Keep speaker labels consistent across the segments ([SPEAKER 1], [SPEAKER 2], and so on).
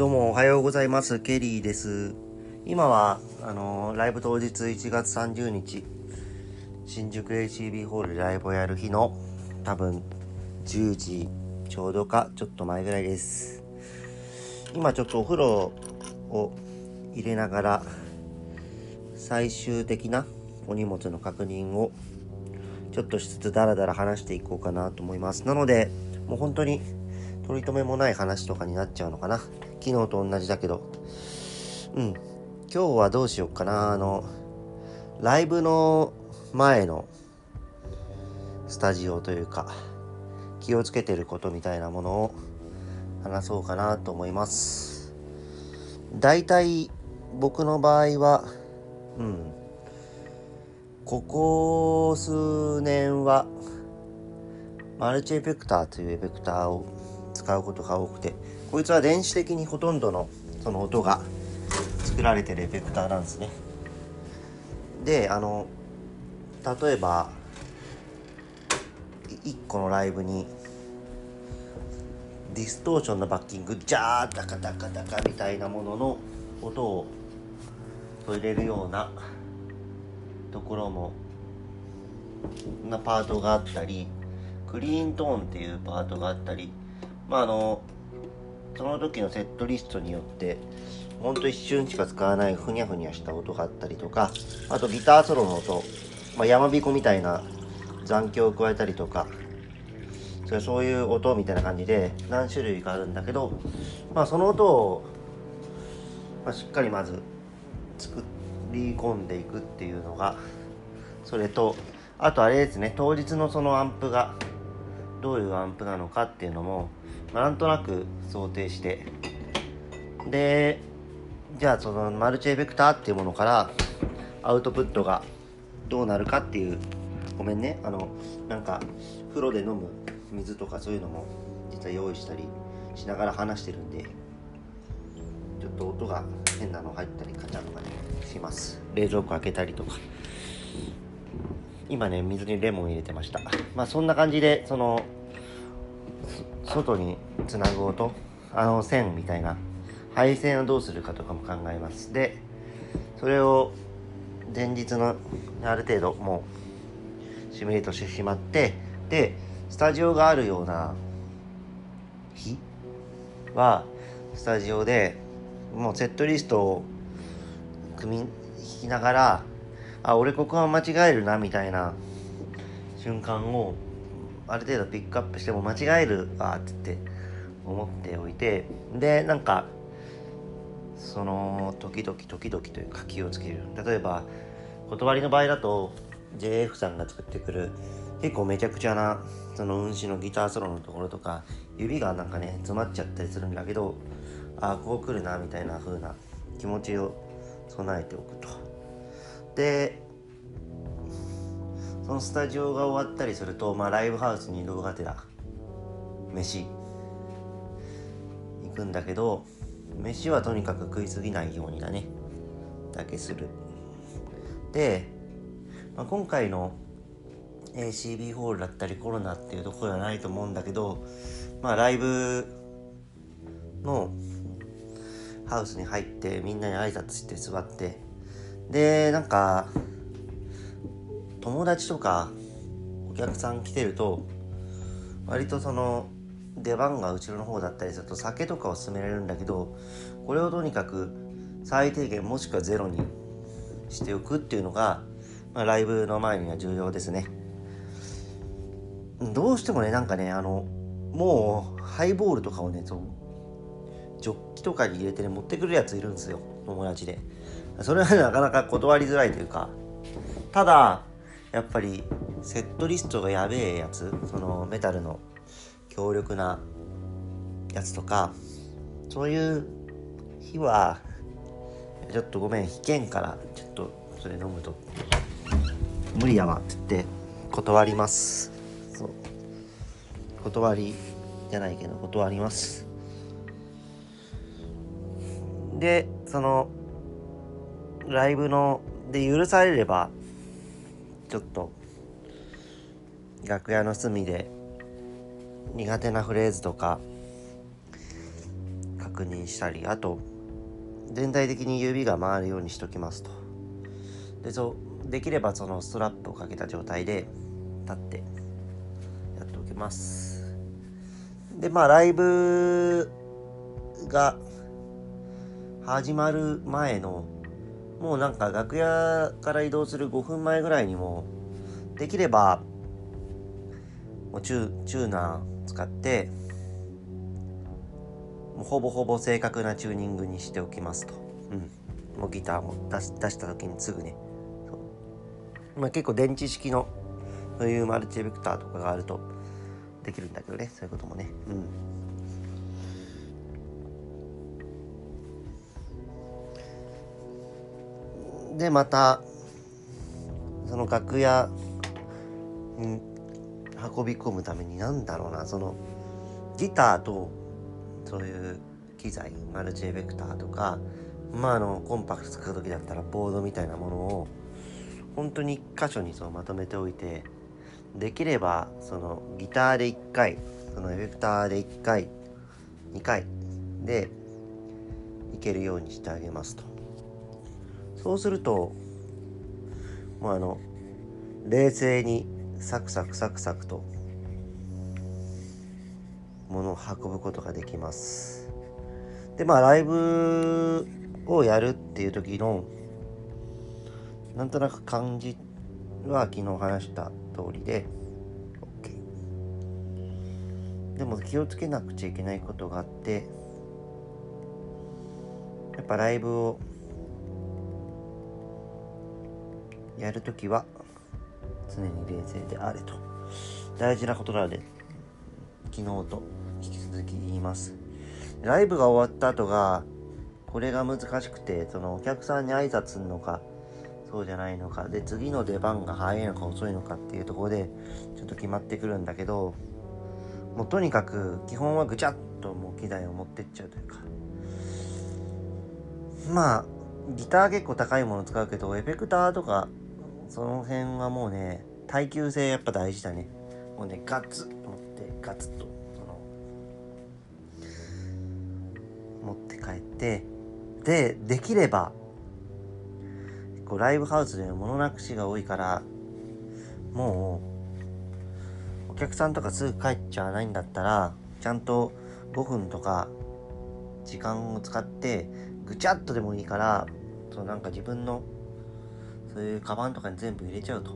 [SPEAKER 1] どうもおはようございます。ケリーです。今は、あのーライブ当日1月30日、新宿 ACB ホールでライブをやる日の多分10時ちょうどかちょっと前ぐらいです。今ちょっとお風呂を入れながら最終的なお荷物の確認をちょっとしつつダラダラ話していこうかなと思います。なので、もう本当に取り留めもない話とかになっちゃうのかな。昨日と同じだけど。うん。今日はどうしようかな。あの、ライブの前のスタジオというか、気をつけてることみたいなものを話そうかなと思います。大体僕の場合は、うん。ここ数年はマルチエフェクターというエフェクターを使うことが多くてこいつは電子的にほとんどのその音が作られてるエフェクターなんですね。であの例えば1個のライブにディストーションのバッキングジャーダカダカダカみたいなものの音を入れるようなところもなパートがあったりクリーントーンっていうパートがあったりまああのその時のセットリストによってほんと一瞬しか使わないふにゃふにゃした音があったりとかあとギターソロの音、まあ、山彦みたいな残響を加えたりとかそれそういう音みたいな感じで何種類かあるんだけどまあその音を、まあ、しっかりまず作り込んでいくっていうのがそれとあとあれですね当日のそのアンプがどういうアンプなのかっていうのも、なんとなく想定して。でじゃあそのマルチエフェクターっていうものからアウトプットがどうなるかっていうごめんね。あのなんか風呂で飲む水とかそういうのも実は用意したりしながら話してるんでちょっと音が変なの入ったりカチャとかねします。冷蔵庫開けたりとか。今ね水にレモン入れてました。まあそんな感じでそのそ外につなぐ音あの線みたいな配線をどうするかとかも考えます。でそれを前日のある程度もうシミュレートしてしまってでスタジオがあるような日はスタジオでもうセットリストを組み弾きながらあ俺ここは間違えるなみたいな瞬間をある程度ピックアップしても間違えるわって言って思っておいてでなんかその時々時々というか気をつける。例えば断りの場合だと JF さんが作ってくる結構めちゃくちゃなその運指のギターソロのところとか指がなんかね詰まっちゃったりするんだけどああこう来るなみたいな風な気持ちを備えておくと。でそのスタジオが終わったりすると、まあ、ライブハウスに移動がてら飯行くんだけど飯はとにかく食いすぎないようにだね。だけする。で、まあ、今回の ACB ホールだったりコロナっていうところではないと思うんだけどまあライブのハウスに入ってみんなに挨拶して座ってでなんか友達とかお客さん来てると割とその出番が後ろの方だったりすると酒とかを勧められるんだけどこれをとにかく最低限もしくはゼロにしておくっていうのが、まあ、ライブの前には重要ですね。どうしてもねなんかねあのもうハイボールとかをねそうジョッキとかに入れてね持ってくるやついるんですよ友達で。それは、なかなか断りづらいというか。ただやっぱりセットリストがやべえやつそのメタルの強力なやつとかそういう日はちょっとごめん引けんからちょっとそれ飲むと無理やわって言って断ります。そう。断りじゃないけど断ります。でそのライブので許されればちょっと楽屋の隅で苦手なフレーズとか確認したりあと全体的に指が回るようにしときますと。でそうできればそのストラップをかけた状態で立ってやっておきます。でまあライブが始まる前のもうなんか楽屋から移動する5分前ぐらいにもできればもうチュチューナー使ってもうほぼほぼ正確なチューニングにしておきますと、うん、もうギターも出し出した時にすぐねまあ、結構電池式のそういうマルチエフェクターとかがあるとできるんだけどね。そういうこともね。うん。でまたその楽屋に運び込むためになんだろうな。そのギターとそういう機材マルチエフェクターとかまああのコンパクト使う時だったらボードみたいなものを本当に1箇所にそうまとめておいてできればそのギターで1回そのエフェクターで1回2回でいけるようにしてあげますと。そうするともうあの冷静にサクサクサクサクと物を運ぶことができます。でまあライブをやるっていう時のなんとなく感じは昨日話した通りで OK でも気をつけなくちゃいけないことがあってやっぱライブをやるときは常に冷静であれと。大事なことなので昨日と引き続き言います。ライブが終わった後がこれが難しくてそのお客さんに挨拶するのかそうじゃないのかで次の出番が早いのか遅いのかっていうところでちょっと決まってくるんだけどもうとにかく基本はぐちゃっともう機材を持ってっちゃうというか。まあギター結構高いもの使うけどエフェクターとかその辺はもうね耐久性やっぱ大事だね。もうねガッツ持ってガツッとその持って帰ってでできれば構ライブハウスで物なくしが多いからもうお客さんとかすぐ帰っちゃわないんだったらちゃんと5分とか時間を使ってぐちゃっとでもいいからそうなんか自分のそういうカバンとかに全部入れちゃうと。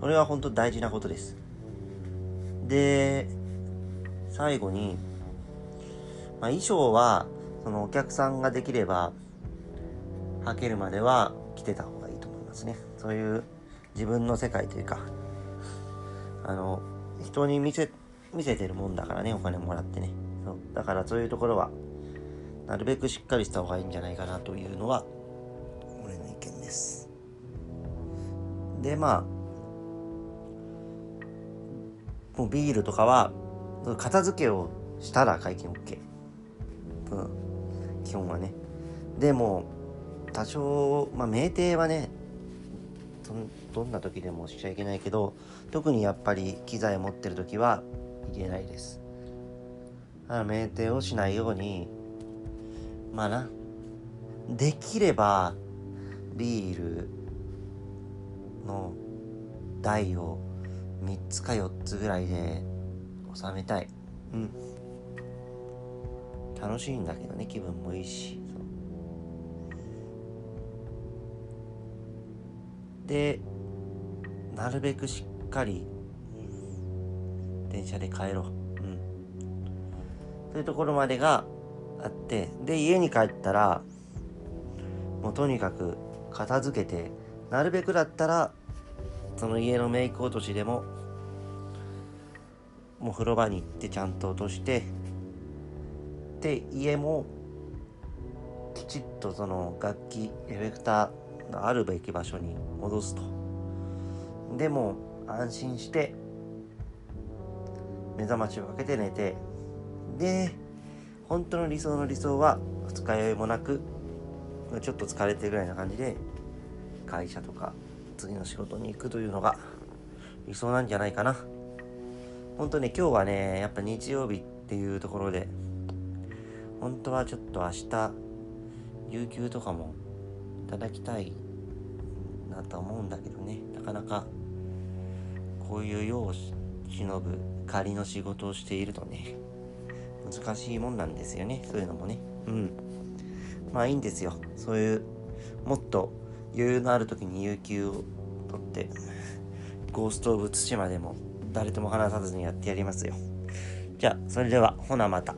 [SPEAKER 1] それは本当大事なことです。で最後に、まあ、衣装はそのお客さんができれば履けるまでは来てた方がいいと思いますね。そういう自分の世界というかあの人に見せ見せてるもんだからねお金もらってね。そうだからそういうところはなるべくしっかりした方がいいんじゃないかなというのは俺の意見です。でまあもうビールとかは片付けをしたら会見 OK、うん、基本はね。でも多少、まあ、酩酊はねどんな時でもしちゃいけないけど特にやっぱり機材持ってる時はいけないです。だから酩酊をしないようにまあなできればビールの台を3つか4つぐらいで収めたい。うん。楽しいんだけどね気分もいいし。でなるべくしっかり電車で帰ろう、うん、そういうところまでがあってで家に帰ったらもうとにかく片付けてなるべくだったらその家のメイク落としでももう風呂場に行ってちゃんと落としてで家もきちっとその楽器エフェクターのあるべき場所に戻すと。でも安心して目覚ましをかけて寝てで本当の理想の理想は二日酔いもなくちょっと疲れてるぐらいな感じで会社とか次の仕事に行くというのが理想なんじゃないかな。本当ね今日はねやっぱ日曜日っていうところで本当はちょっと明日有給とかもいただきたいなと思うんだけどね。なかなかこういう世を忍ぶ仮の仕事をしているとね難しいもんなんですよね。そういうのもね。うん。まあいいんですよ。そういうもっと余裕のある時に有給を取ってゴースト・オブ・ツシマでも誰とも話さずにやってやりますよじゃあそれではほなまた。